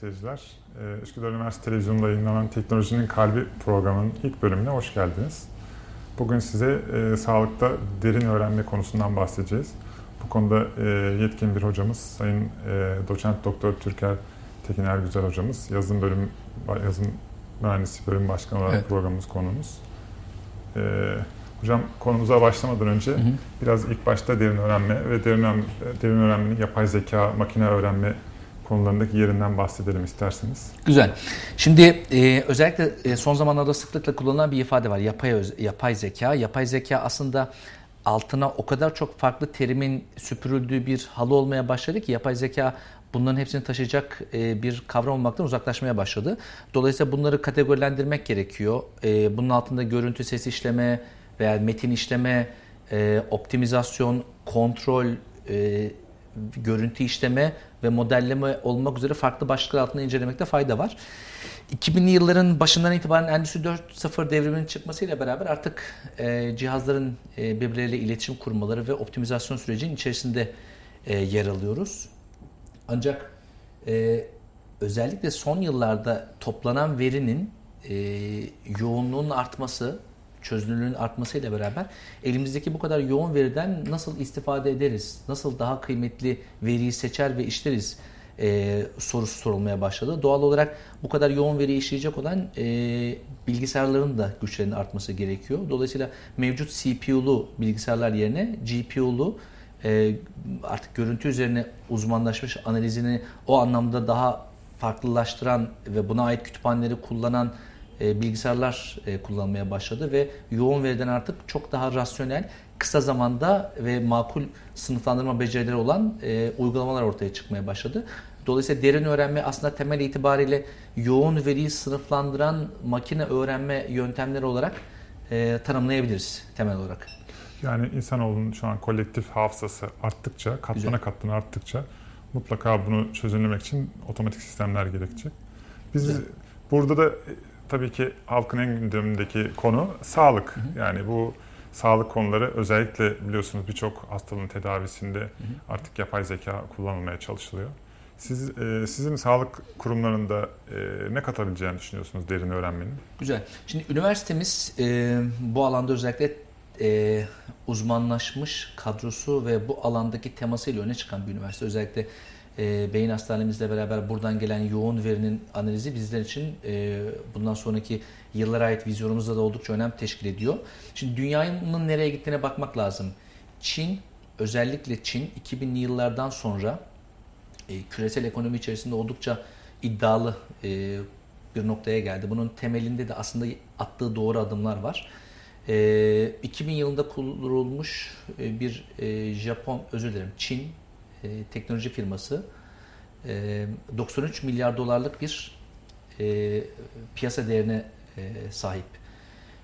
Seyirciler. Ee, Üsküdar Üniversitesi Televizyonu'nda yayınlanan Teknolojinin Kalbi programının ilk bölümüne hoş geldiniz. Bugün size e, sağlıkta derin öğrenme konusundan bahsedeceğiz. Bu konuda e, yetkin bir hocamız, Sayın e, Doçent Doktor Türker Tekin Ergüzel hocamız, yazım bölüm yazım mühendisi bölüm başkanı olarak evet. programımız konumuz. E, hocam konumuza başlamadan önce hı hı. biraz ilk başta derin öğrenme ve derin, öğrenme, derin öğrenmenin yapay zeka, makine öğrenme konularındaki yerinden bahsedelim isterseniz. Güzel. Şimdi e, özellikle e, son zamanlarda sıklıkla kullanılan bir ifade var. Yapay, yapay zeka. Yapay zeka aslında altına o kadar çok farklı terimin süpürüldüğü bir halı olmaya başladı ki yapay zeka bunların hepsini taşıyacak e, bir kavram olmaktan uzaklaşmaya başladı. Dolayısıyla bunları kategorilendirmek gerekiyor. E, bunun altında görüntü, ses işleme veya metin işleme, e, optimizasyon, kontrol, görüntü işleme ve modelleme olmak üzere farklı başlıklar altında incelemekte fayda var. 2000'li yılların başından itibaren Endüstri 4.0 devriminin çıkmasıyla beraber artık e, cihazların e, birbirleriyle iletişim kurmaları ve optimizasyon sürecinin içerisinde e, yer alıyoruz. Ancak e, özellikle son yıllarda toplanan verinin e, yoğunluğun artması çözünürlüğün artmasıyla beraber elimizdeki bu kadar yoğun veriden nasıl istifade ederiz? Nasıl daha kıymetli veriyi seçer ve işleriz? E, sorusu sorulmaya başladı. Doğal olarak bu kadar yoğun veri işleyecek olan e, bilgisayarların da güçlerinin artması gerekiyor. Dolayısıyla mevcut CPU'lu bilgisayarlar yerine GPU'lu e, artık görüntü üzerine uzmanlaşmış analizini o anlamda daha farklılaştıran ve buna ait kütüphaneleri kullanan e, bilgisayarlar e, kullanmaya başladı ve yoğun veriden artık çok daha rasyonel, kısa zamanda ve makul sınıflandırma becerileri olan e, uygulamalar ortaya çıkmaya başladı. Dolayısıyla derin öğrenme aslında temel itibariyle yoğun veriyi sınıflandıran makine öğrenme yöntemleri olarak e, tanımlayabiliriz temel olarak. Yani insanoğlunun şu an kolektif hafızası arttıkça, katlana katlana arttıkça mutlaka bunu çözümlemek için otomatik sistemler gerekecek. Biz Güzel. burada da tabii ki halkın en gündemindeki konu sağlık. Hı hı. Yani bu sağlık konuları özellikle biliyorsunuz birçok hastalığın tedavisinde hı hı. artık yapay zeka kullanılmaya çalışılıyor. Siz e, sizin sağlık kurumlarında e, ne katabileceğini düşünüyorsunuz derin öğrenmenin? Güzel. Şimdi üniversitemiz e, bu alanda özellikle e, uzmanlaşmış kadrosu ve bu alandaki temasıyla öne çıkan bir üniversite. Özellikle e, beyin hastanemizle beraber buradan gelen yoğun verinin analizi bizler için e, bundan sonraki yıllara ait vizyonumuzda da oldukça önem teşkil ediyor. Şimdi dünyanın nereye gittiğine bakmak lazım. Çin, özellikle Çin 2000'li yıllardan sonra e, küresel ekonomi içerisinde oldukça iddialı e, bir noktaya geldi. Bunun temelinde de aslında attığı doğru adımlar var. E, 2000 yılında kurulmuş e, bir e, Japon, özür dilerim, Çin e, teknoloji firması e, 93 milyar dolarlık bir e, piyasa değerine e, sahip.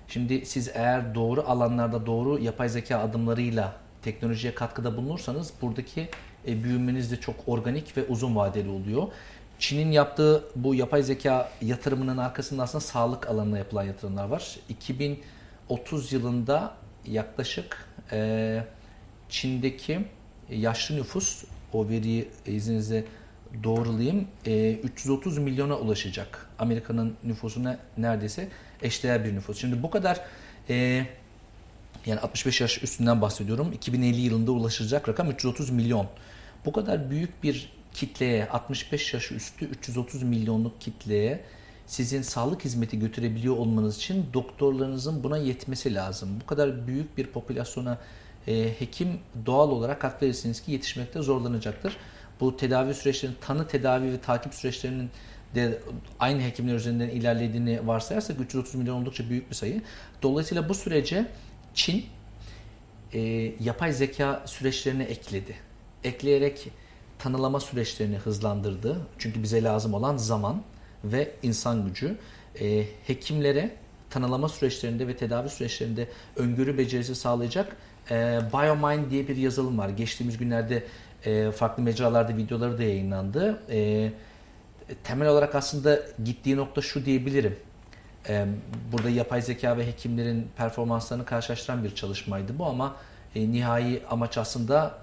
Şimdi siz eğer doğru alanlarda doğru yapay zeka adımlarıyla teknolojiye katkıda bulunursanız buradaki e, büyümeniz de çok organik ve uzun vadeli oluyor. Çin'in yaptığı bu yapay zeka yatırımının arkasında aslında sağlık alanına yapılan yatırımlar var. 2030 yılında yaklaşık e, Çin'deki yaşlı nüfus o veriyi izninizle doğrulayayım. E, 330 milyona ulaşacak. Amerika'nın nüfusuna neredeyse eşdeğer bir nüfus. Şimdi bu kadar e, yani 65 yaş üstünden bahsediyorum. 2050 yılında ulaşacak rakam 330 milyon. Bu kadar büyük bir kitleye 65 yaş üstü 330 milyonluk kitleye sizin sağlık hizmeti götürebiliyor olmanız için doktorlarınızın buna yetmesi lazım. Bu kadar büyük bir popülasyona e, hekim doğal olarak hak verirsiniz ki yetişmekte zorlanacaktır. Bu tedavi süreçlerinin, tanı tedavi ve takip süreçlerinin de aynı hekimler üzerinden ilerlediğini varsayarsak 330 milyon oldukça büyük bir sayı. Dolayısıyla bu sürece Çin e, yapay zeka süreçlerini ekledi. Ekleyerek tanılama süreçlerini hızlandırdı. Çünkü bize lazım olan zaman ve insan gücü. E, hekimlere tanılama süreçlerinde ve tedavi süreçlerinde öngörü becerisi sağlayacak e, BioMine diye bir yazılım var. Geçtiğimiz günlerde e, farklı mecralarda videoları da yayınlandı. E, temel olarak aslında gittiği nokta şu diyebilirim. E, burada yapay zeka ve hekimlerin performanslarını karşılaştıran bir çalışmaydı bu ama e, nihai amaç aslında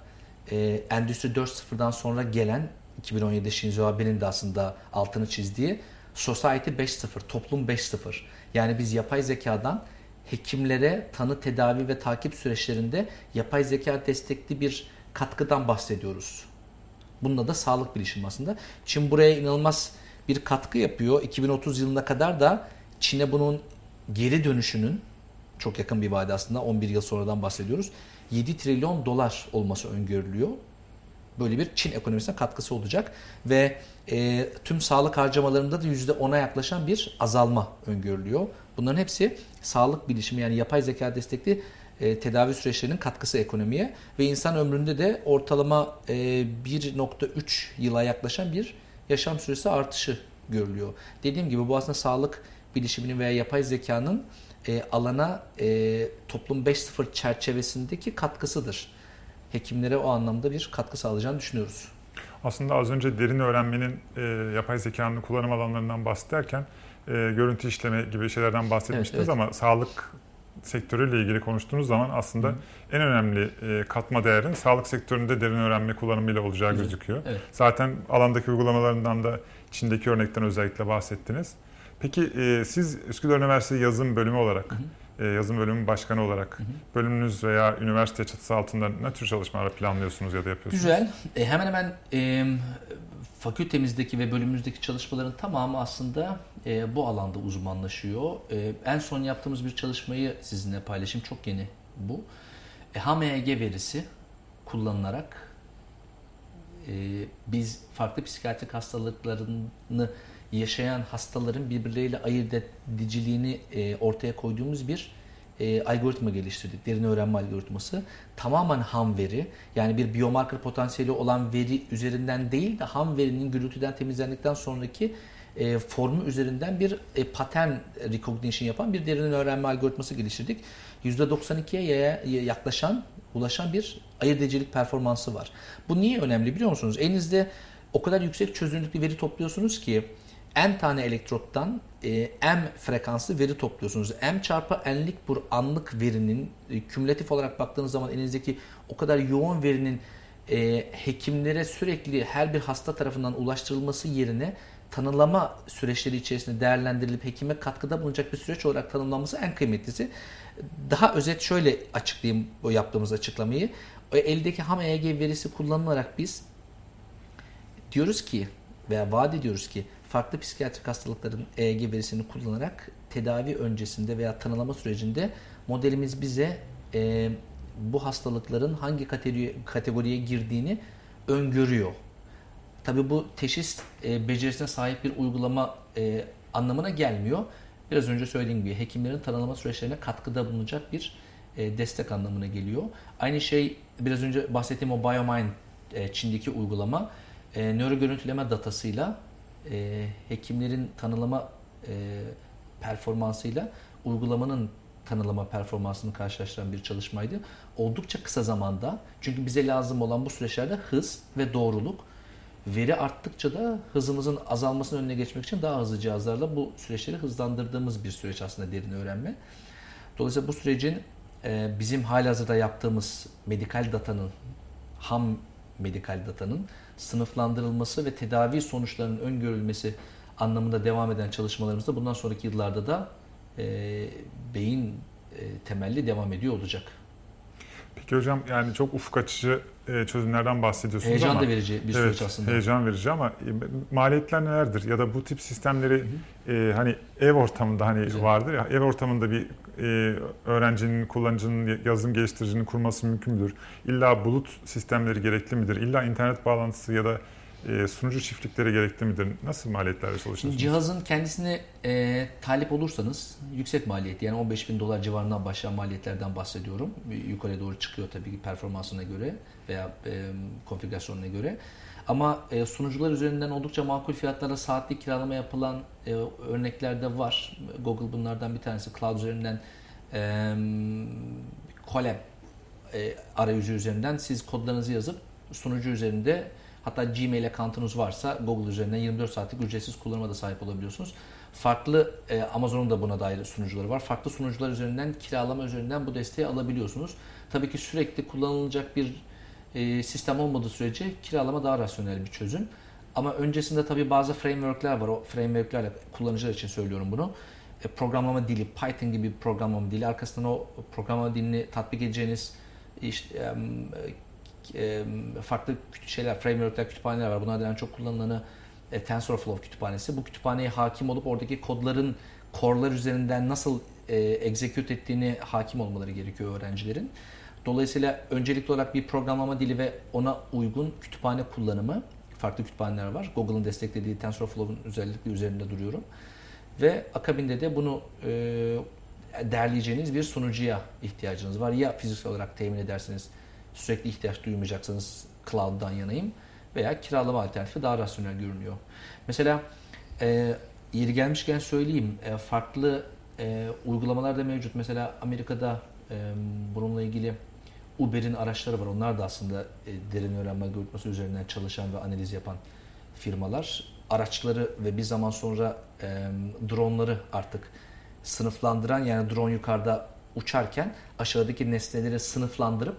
e, Endüstri 4.0'dan sonra gelen 2017'de Shinzo Abe'nin de aslında altını çizdiği Society 5.0, toplum 5.0. Yani biz yapay zekadan hekimlere tanı, tedavi ve takip süreçlerinde yapay zeka destekli bir katkıdan bahsediyoruz. Bununla da sağlık bilişim aslında. Çin buraya inanılmaz bir katkı yapıyor. 2030 yılına kadar da Çin'e bunun geri dönüşünün çok yakın bir vade aslında 11 yıl sonradan bahsediyoruz. 7 trilyon dolar olması öngörülüyor. Böyle bir Çin ekonomisine katkısı olacak ve e, tüm sağlık harcamalarında da %10'a yaklaşan bir azalma öngörülüyor. Bunların hepsi sağlık bilişimi yani yapay zeka destekli e, tedavi süreçlerinin katkısı ekonomiye ve insan ömründe de ortalama e, 1.3 yıla yaklaşan bir yaşam süresi artışı görülüyor. Dediğim gibi bu aslında sağlık bilişiminin veya yapay zekanın e, alana e, toplum 5.0 çerçevesindeki katkısıdır. Hekimlere o anlamda bir katkı sağlayacağını düşünüyoruz. Aslında az önce derin öğrenmenin e, yapay zekanın kullanım alanlarından bahsederken e, görüntü işleme gibi şeylerden bahsetmiştiniz Evet, evet. ama sağlık sektörüyle ilgili konuştuğunuz zaman aslında Hı. en önemli e, katma değerin sağlık sektöründe derin öğrenme kullanımıyla olacağı Evet. gözüküyor. Evet. Zaten alandaki uygulamalarından da Çin'deki örnekten özellikle bahsettiniz. Peki e, siz Üsküdar Üniversitesi yazım bölümü olarak, Hı yazım bölümü başkanı olarak Hı hı. bölümünüz veya üniversite çatısı altında ne tür çalışmalar planlıyorsunuz ya da yapıyorsunuz? Güzel. E, hemen hemen e, fakültemizdeki ve bölümümüzdeki çalışmaların tamamı aslında e, bu alanda uzmanlaşıyor. E, en son yaptığımız bir çalışmayı sizinle paylaşayım. Çok yeni bu. E, ham EEG verisi kullanılarak e, biz farklı psikiyatrik hastalıklarını yaşayan hastaların birbirleriyle ayırt ediciliğini e, ortaya koyduğumuz bir e, algoritma geliştirdik. Derin öğrenme algoritması. Tamamen ham veri yani bir biomarker potansiyeli olan veri üzerinden değil de ham verinin gürültüden temizlendikten sonraki e, formu üzerinden bir e, pattern recognition yapan bir derin öğrenme algoritması geliştirdik. %92'ye yaya- yaklaşan, ulaşan bir ayırt edicilik performansı var. Bu niye önemli biliyor musunuz? Elinizde o kadar yüksek çözünürlüklü veri topluyorsunuz ki n tane elektrottan e, m frekanslı veri topluyorsunuz. m çarpı n'lik bu anlık verinin e, kümülatif olarak baktığınız zaman elinizdeki o kadar yoğun verinin e, hekimlere sürekli her bir hasta tarafından ulaştırılması yerine tanılama süreçleri içerisinde değerlendirilip hekime katkıda bulunacak bir süreç olarak tanımlanması en kıymetlisi. Daha özet şöyle açıklayayım bu yaptığımız açıklamayı. O eldeki ham EEG verisi kullanılarak biz diyoruz ki veya vaat ediyoruz ki farklı psikiyatrik hastalıkların EEG verisini kullanarak tedavi öncesinde veya tanılama sürecinde modelimiz bize e, bu hastalıkların hangi kategoriye, kategoriye girdiğini öngörüyor. Tabii bu teşhis e, becerisine sahip bir uygulama e, anlamına gelmiyor. Biraz önce söylediğim gibi hekimlerin tanılama süreçlerine katkıda bulunacak bir e, destek anlamına geliyor. Aynı şey biraz önce bahsettiğim o BioMine e, Çin'deki uygulama e, nöro görüntüleme datasıyla e, hekimlerin tanılama e, performansıyla uygulamanın tanılama performansını karşılaştıran bir çalışmaydı. Oldukça kısa zamanda çünkü bize lazım olan bu süreçlerde hız ve doğruluk veri arttıkça da hızımızın azalmasının önüne geçmek için daha hızlı cihazlarla bu süreçleri hızlandırdığımız bir süreç aslında derin öğrenme. Dolayısıyla bu sürecin e, bizim halihazırda yaptığımız medikal datanın, ham medikal datanın sınıflandırılması ve tedavi sonuçlarının öngörülmesi anlamında devam eden çalışmalarımızda bundan sonraki yıllarda da e, beyin e, temelli devam ediyor olacak. Peki hocam yani çok ufuk açıcı e, çözümlerden bahsediyorsunuz Heyecan ama da verici bir süreç evet, aslında. heyecan verici ama e, maliyetler nelerdir ya da bu tip sistemleri e, hani ev ortamında hani Güzel. vardır ya ev ortamında bir e, öğrencinin, kullanıcının, yazılım geliştiricinin kurması mümkün müdür? İlla bulut sistemleri gerekli midir? İlla internet bağlantısı ya da e, sunucu çiftlikleri gerekli midir? Nasıl maliyetlerle Şimdi çalışıyorsunuz? cihazın kendisine e, talip olursanız yüksek maliyet yani 15 bin dolar civarından başlayan maliyetlerden bahsediyorum. Yukarı doğru çıkıyor tabii ki performansına göre veya e, konfigürasyonuna göre. Ama e, sunucular üzerinden oldukça makul fiyatlara saatlik kiralama yapılan e, örnekler de var. Google bunlardan bir tanesi. Cloud üzerinden e, Colab e, arayüzü üzerinden siz kodlarınızı yazıp sunucu üzerinde hatta Gmail account'unuz varsa Google üzerinden 24 saatlik ücretsiz kullanıma da sahip olabiliyorsunuz. Farklı e, Amazon'un da buna dair sunucuları var. Farklı sunucular üzerinden kiralama üzerinden bu desteği alabiliyorsunuz. Tabii ki sürekli kullanılacak bir e, sistem olmadığı sürece kiralama daha rasyonel bir çözüm. Ama öncesinde tabii bazı frameworkler var. O frameworklerle kullanıcılar için söylüyorum bunu. E, programlama dili, Python gibi bir programlama dili. Arkasından o programlama dilini tatbik edeceğiniz işte em, e, farklı şeyler, frameworkler, kütüphaneler var. Bunlardan çok kullanılanı e, TensorFlow kütüphanesi. Bu kütüphaneye hakim olup oradaki kodların core'lar üzerinden nasıl e, execute ettiğini hakim olmaları gerekiyor öğrencilerin. Dolayısıyla öncelikli olarak bir programlama dili ve ona uygun kütüphane kullanımı, farklı kütüphaneler var. Google'ın desteklediği TensorFlow'un özellikle üzerinde duruyorum. Ve akabinde de bunu e, derleyeceğiniz bir sunucuya ihtiyacınız var. Ya fiziksel olarak temin ederseniz sürekli ihtiyaç duymayacaksanız cloud'dan yanayım veya kiralama alternatifi daha rasyonel görünüyor. Mesela e, yeri gelmişken söyleyeyim e, farklı e, uygulamalar da mevcut. Mesela Amerika'da e, bununla ilgili Uber'in araçları var. Onlar da aslında e, derin öğrenme algoritması üzerinden çalışan ve analiz yapan firmalar. Araçları ve bir zaman sonra e, dronları artık sınıflandıran yani drone yukarıda uçarken aşağıdaki nesneleri sınıflandırıp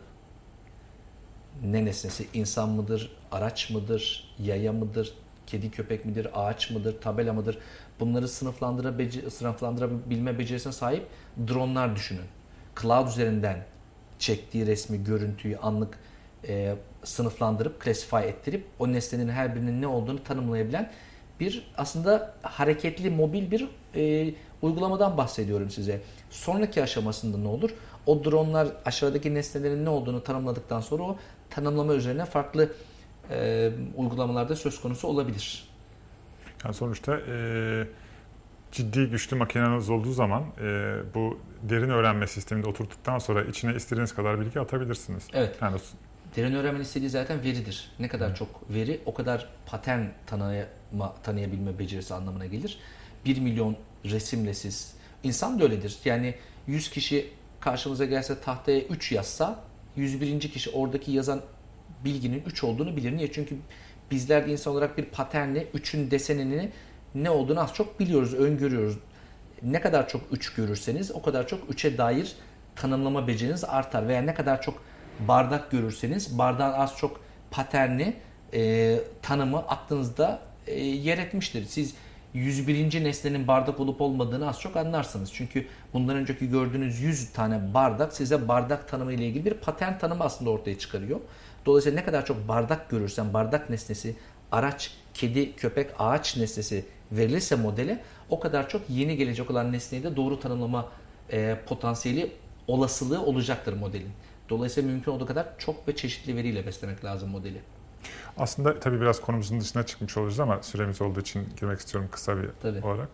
ne nesnesi insan mıdır, araç mıdır, yaya mıdır, kedi köpek midir, ağaç mıdır, tabela mıdır bunları sınıflandıra, sınıflandırabilme becerisine sahip dronlar düşünün. Cloud üzerinden çektiği resmi, görüntüyü anlık e, sınıflandırıp, classify ettirip o nesnenin her birinin ne olduğunu tanımlayabilen bir aslında hareketli, mobil bir e, uygulamadan bahsediyorum size. Sonraki aşamasında ne olur? O dronlar aşağıdaki nesnelerin ne olduğunu tanımladıktan sonra o tanımlama üzerine farklı e, uygulamalarda söz konusu olabilir. Yani sonuçta e, ciddi güçlü makineniz olduğu zaman e, bu derin öğrenme sisteminde oturttuktan sonra içine istediğiniz kadar bilgi atabilirsiniz. Evet. Yani Derin öğrenmenin istediği zaten veridir. Ne kadar çok veri o kadar patern tanıyama, tanıyabilme becerisi anlamına gelir. 1 milyon resimle siz, insan da öyledir. Yani 100 kişi karşımıza gelse tahtaya 3 yazsa 101. kişi oradaki yazan bilginin 3 olduğunu bilir. Niye? Çünkü bizler de insan olarak bir paternle 3'ün desenini ne olduğunu az çok biliyoruz, öngörüyoruz. Ne kadar çok 3 görürseniz o kadar çok 3'e dair tanımlama beceriniz artar. Veya ne kadar çok bardak görürseniz bardağın az çok paterni, e, tanımı aklınızda e, yer etmiştir. Siz 101. nesnenin bardak olup olmadığını az çok anlarsınız. Çünkü bundan önceki gördüğünüz 100 tane bardak size bardak tanımı ile ilgili bir patern tanımı aslında ortaya çıkarıyor. Dolayısıyla ne kadar çok bardak görürsen bardak nesnesi, araç, kedi, köpek, ağaç nesnesi verilirse modele o kadar çok yeni gelecek olan nesneyi de doğru tanımlama e, potansiyeli olasılığı olacaktır modelin. Dolayısıyla mümkün olduğu kadar çok ve çeşitli veriyle beslemek lazım modeli. Aslında tabii biraz konumuzun dışına çıkmış olacağız ama süremiz olduğu için girmek istiyorum kısa bir Tabii. olarak.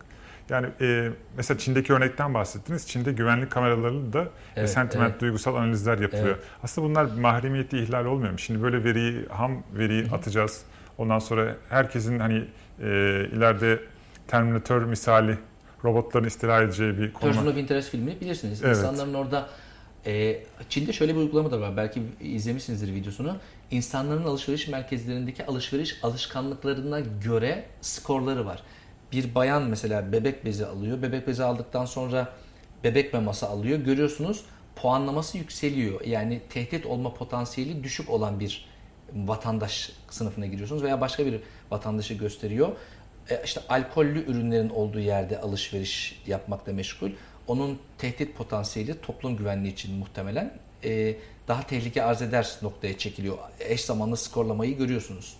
Yani e, mesela Çin'deki örnekten bahsettiniz. Çin'de güvenlik kameralarıyla da Evet, sentiment, evet. duygusal analizler yapılıyor. Evet. Aslında bunlar mahremiyeti ihlal olmuyor mu? Şimdi böyle veriyi, ham veriyi atacağız. Ondan sonra herkesin hani e, ileride Terminator misali robotların istila edeceği bir Person konu. of Interest filmini bilirsiniz. Evet. İnsanların orada e, Çin'de şöyle bir uygulama da var. Belki izlemişsinizdir videosunu. İnsanların alışveriş merkezlerindeki alışveriş alışkanlıklarına göre skorları var. Bir bayan mesela bebek bezi alıyor. Bebek bezi aldıktan sonra bebek maması alıyor. Görüyorsunuz puanlaması yükseliyor. Yani tehdit olma potansiyeli düşük olan bir vatandaş sınıfına giriyorsunuz veya başka bir vatandaşı gösteriyor. E, işte alkollü ürünlerin olduğu yerde alışveriş yapmakla meşgul. Onun tehdit potansiyeli toplum güvenliği için muhtemelen e, daha tehlike arz eder noktaya çekiliyor. Eş zamanlı skorlamayı görüyorsunuz.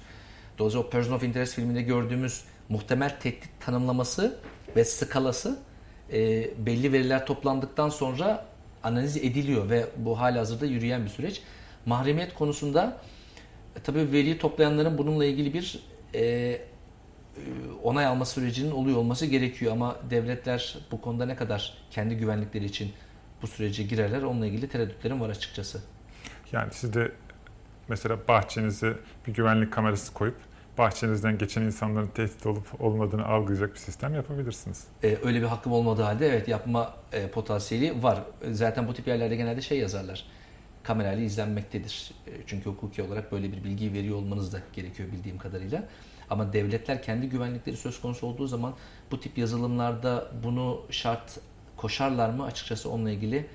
Dolayısıyla o Person of Interest filminde gördüğümüz muhtemel tehdit tanımlaması ve skalası e, belli veriler toplandıktan sonra analiz ediliyor ve bu hala hazırda yürüyen bir süreç. Mahremiyet konusunda e, tabii veriyi toplayanların bununla ilgili bir e, onay alma sürecinin oluyor olması gerekiyor ama devletler bu konuda ne kadar kendi güvenlikleri için bu sürece girerler onunla ilgili tereddütlerim var açıkçası. Yani siz de mesela bahçenize bir güvenlik kamerası koyup bahçenizden geçen insanların tehdit olup olmadığını algılayacak bir sistem yapabilirsiniz. Ee, öyle bir hakkım olmadığı halde evet yapma e, potansiyeli var. Zaten bu tip yerlerde genelde şey yazarlar. Kamerayla izlenmektedir. E, çünkü hukuki olarak böyle bir bilgiyi veriyor olmanız da gerekiyor bildiğim kadarıyla. Ama devletler kendi güvenlikleri söz konusu olduğu zaman bu tip yazılımlarda bunu şart koşarlar mı açıkçası onunla ilgili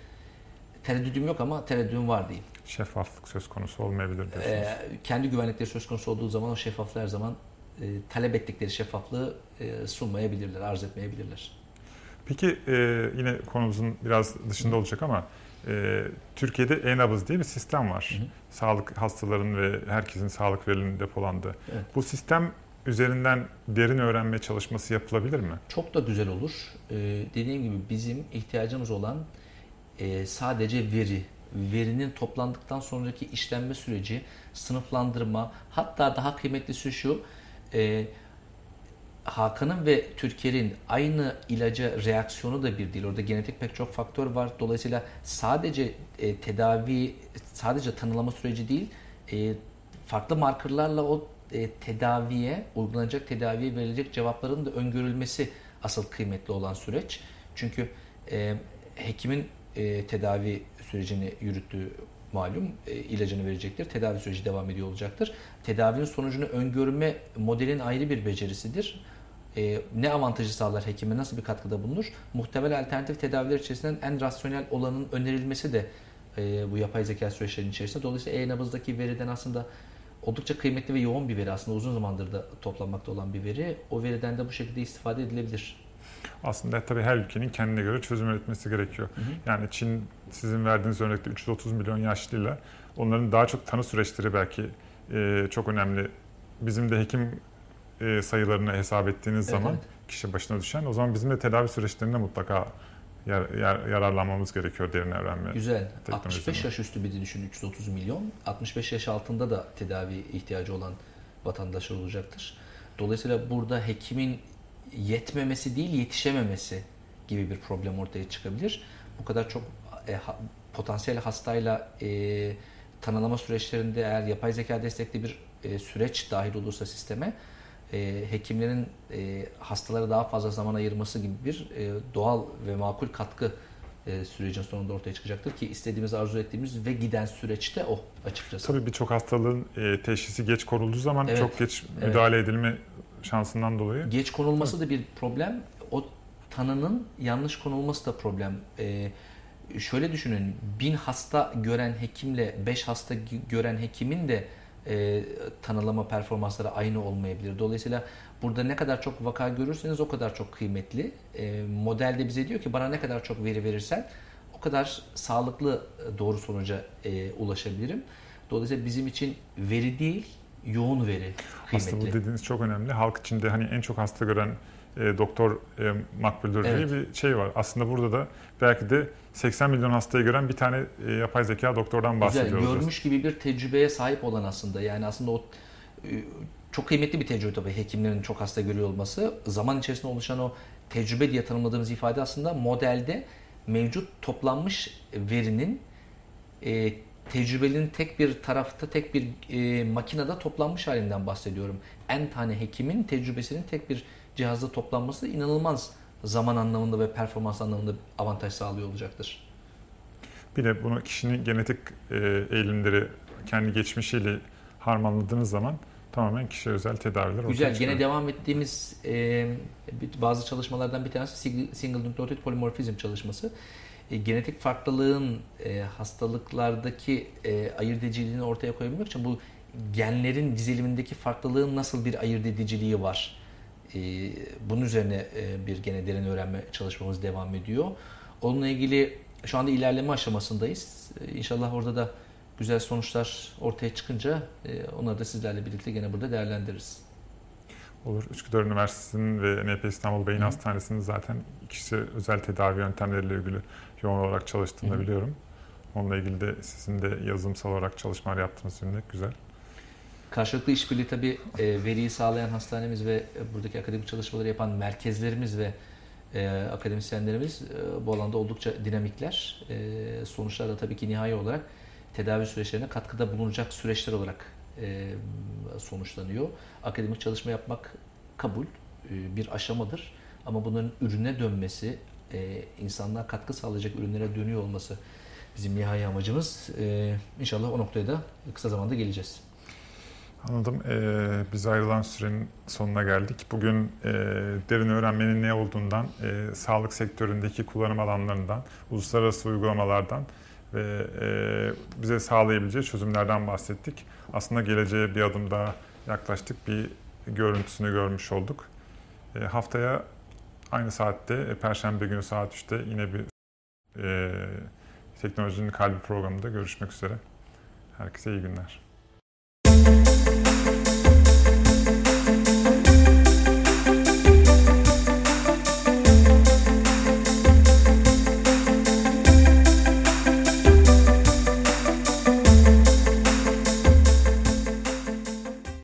tereddüdüm yok ama tereddüdüm var diyeyim. Şeffaflık söz konusu olmayabilir diyorsunuz. Ee, kendi güvenlikleri söz konusu olduğu zaman o şeffaflığı her zaman e, talep ettikleri şeffaflığı e, sunmayabilirler, arz etmeyebilirler. Peki e, yine konumuzun biraz dışında olacak ama e, Türkiye'de e-nabız diye bir sistem var. Hı hı. Sağlık hastaların ve herkesin sağlık verilerinin depolandığı. Evet. Bu sistem üzerinden derin öğrenme çalışması yapılabilir mi? Çok da güzel olur. Ee, dediğim gibi bizim ihtiyacımız olan e, sadece veri, verinin toplandıktan sonraki işlenme süreci, sınıflandırma, hatta daha kıymetlisi şu, e, Hakan'ın ve Türker'in aynı ilaca reaksiyonu da bir değil. Orada genetik pek çok faktör var. Dolayısıyla sadece e, tedavi, sadece tanılama süreci değil, e, farklı markerlarla o e, tedaviye, uygulanacak tedaviye verilecek cevapların da öngörülmesi asıl kıymetli olan süreç. Çünkü e, hekimin e, tedavi sürecini yürüttüğü malum e, ilacını verecektir. Tedavi süreci devam ediyor olacaktır. Tedavinin sonucunu öngörme modelin ayrı bir becerisidir. E, ne avantajı sağlar hekime, nasıl bir katkıda bulunur? Muhtemel alternatif tedaviler içerisinden en rasyonel olanın önerilmesi de e, bu yapay zeka süreçlerinin içerisinde. Dolayısıyla e-nabızdaki veriden aslında oldukça kıymetli ve yoğun bir veri aslında uzun zamandır da toplanmakta olan bir veri. O veriden de bu şekilde istifade edilebilir. Aslında tabii her ülkenin kendine göre çözüm üretmesi gerekiyor. Hı hı. Yani Çin sizin verdiğiniz örnekte 330 milyon yaşlıyla onların daha çok tanı süreçleri belki e, çok önemli. Bizim de hekim e, sayılarını hesap ettiğiniz Evet, zaman evet. kişi başına düşen o zaman bizim de tedavi süreçlerinde mutlaka yar, yar- yararlanmamız gerekiyor derin öğrenme. Güzel. teknolojisi 65 mi? yaş üstü bir de düşün 330 milyon. 65 yaş altında da tedavi ihtiyacı olan vatandaşlar olacaktır. Dolayısıyla burada hekimin yetmemesi değil yetişememesi gibi bir problem ortaya çıkabilir. Bu kadar çok e, ha- potansiyel hastayla e, tanılama süreçlerinde eğer yapay zeka destekli bir e, süreç dahil olursa sisteme e, hekimlerin e, hastalara daha fazla zaman ayırması gibi bir e, doğal ve makul katkı e, sürecin sonunda ortaya çıkacaktır ki istediğimiz, arzu ettiğimiz ve giden süreçte o açıkçası. Tabii birçok hastalığın e, teşhisi geç konulduğu zaman Evet, çok geç evet. müdahale edilme şansından dolayı Geç konulması da bir problem. O tanının yanlış konulması da problem. Ee, şöyle düşünün, bin hasta gören hekimle beş hasta gören hekimin de e, tanılama performansları aynı olmayabilir. Dolayısıyla burada ne kadar çok vaka görürseniz o kadar çok kıymetli. E, model de bize diyor ki bana ne kadar çok veri verirsen o kadar sağlıklı e, doğru sonuca e, ulaşabilirim. Dolayısıyla bizim için veri değil, yoğun veri kıymetli. Aslında bu dediğiniz çok önemli. Halk içinde hani en çok hasta gören e, doktor e, makbuldür Evet. diye bir şey var. Aslında burada da belki de 80 milyon hastayı gören bir tane e, yapay zeka doktordan Güzel, bahsediyoruz. görmüş gibi bir tecrübeye sahip olan aslında. Yani aslında o e, çok kıymetli bir tecrübe tabii hekimlerin çok hasta görüyor olması. Zaman içerisinde oluşan o tecrübe diye tanımladığımız ifade aslında modelde mevcut toplanmış verinin e, tecrübenin tek bir tarafta, tek bir e, makinede toplanmış halinden bahsediyorum. En tane hekimin tecrübesinin tek bir cihazda toplanması inanılmaz zaman anlamında ve performans anlamında avantaj sağlıyor olacaktır. Bir de bunu kişinin genetik e, eğilimleri kendi geçmişiyle harmanladığınız zaman tamamen kişiye özel tedaviler Güzel. çıkıyor. Gene devam ettiğimiz e, bazı çalışmalardan bir tanesi single- nucleotide polymorphizm çalışması. E, genetik farklılığın e, hastalıklardaki e, ayırt ediciliğini ortaya koyabilmek için bu genlerin dizilimindeki farklılığın nasıl bir ayırt ediciliği var? E, bunun üzerine e, bir gene derin öğrenme çalışmamız devam ediyor. Onunla ilgili şu anda ilerleme aşamasındayız. E, İnşallah orada da güzel sonuçlar ortaya çıkınca e, onları da sizlerle birlikte gene burada değerlendiririz. Olur. Üsküdar Üniversitesi'nin ve NP İstanbul Beyin Hı. Hastanesi'nin zaten kişi özel tedavi yöntemleriyle ilgili yoğun olarak çalıştığını Hı biliyorum. Onunla ilgili de sizin de yazılımsal olarak çalışmalar yaptığınız yönünde güzel. Karşılıklı işbirliği tabii e, veriyi sağlayan hastanemiz ve e, buradaki akademik çalışmaları yapan merkezlerimiz ve e, akademisyenlerimiz e, bu alanda oldukça dinamikler. E, sonuçlar da tabii ki nihai olarak tedavi süreçlerine katkıda bulunacak süreçler olarak e, sonuçlanıyor. Akademik çalışma yapmak kabul, e, bir aşamadır. Ama bunların ürüne dönmesi, e, insanlığa katkı sağlayacak ürünlere dönüyor olması bizim nihai amacımız. E, inşallah o noktaya da kısa zamanda geleceğiz. Anladım. Ee, biz ayrılan sürenin sonuna geldik. Bugün e, derin öğrenmenin ne olduğundan, e, sağlık sektöründeki kullanım alanlarından, uluslararası uygulamalardan ve e, bize sağlayabileceği çözümlerden bahsettik. Aslında geleceğe bir adım daha yaklaştık. Bir görüntüsünü görmüş olduk. E, haftaya aynı saatte, e, Perşembe günü saat 3'te yine bir e, Teknolojinin Kalbi programında görüşmek üzere. Herkese iyi günler.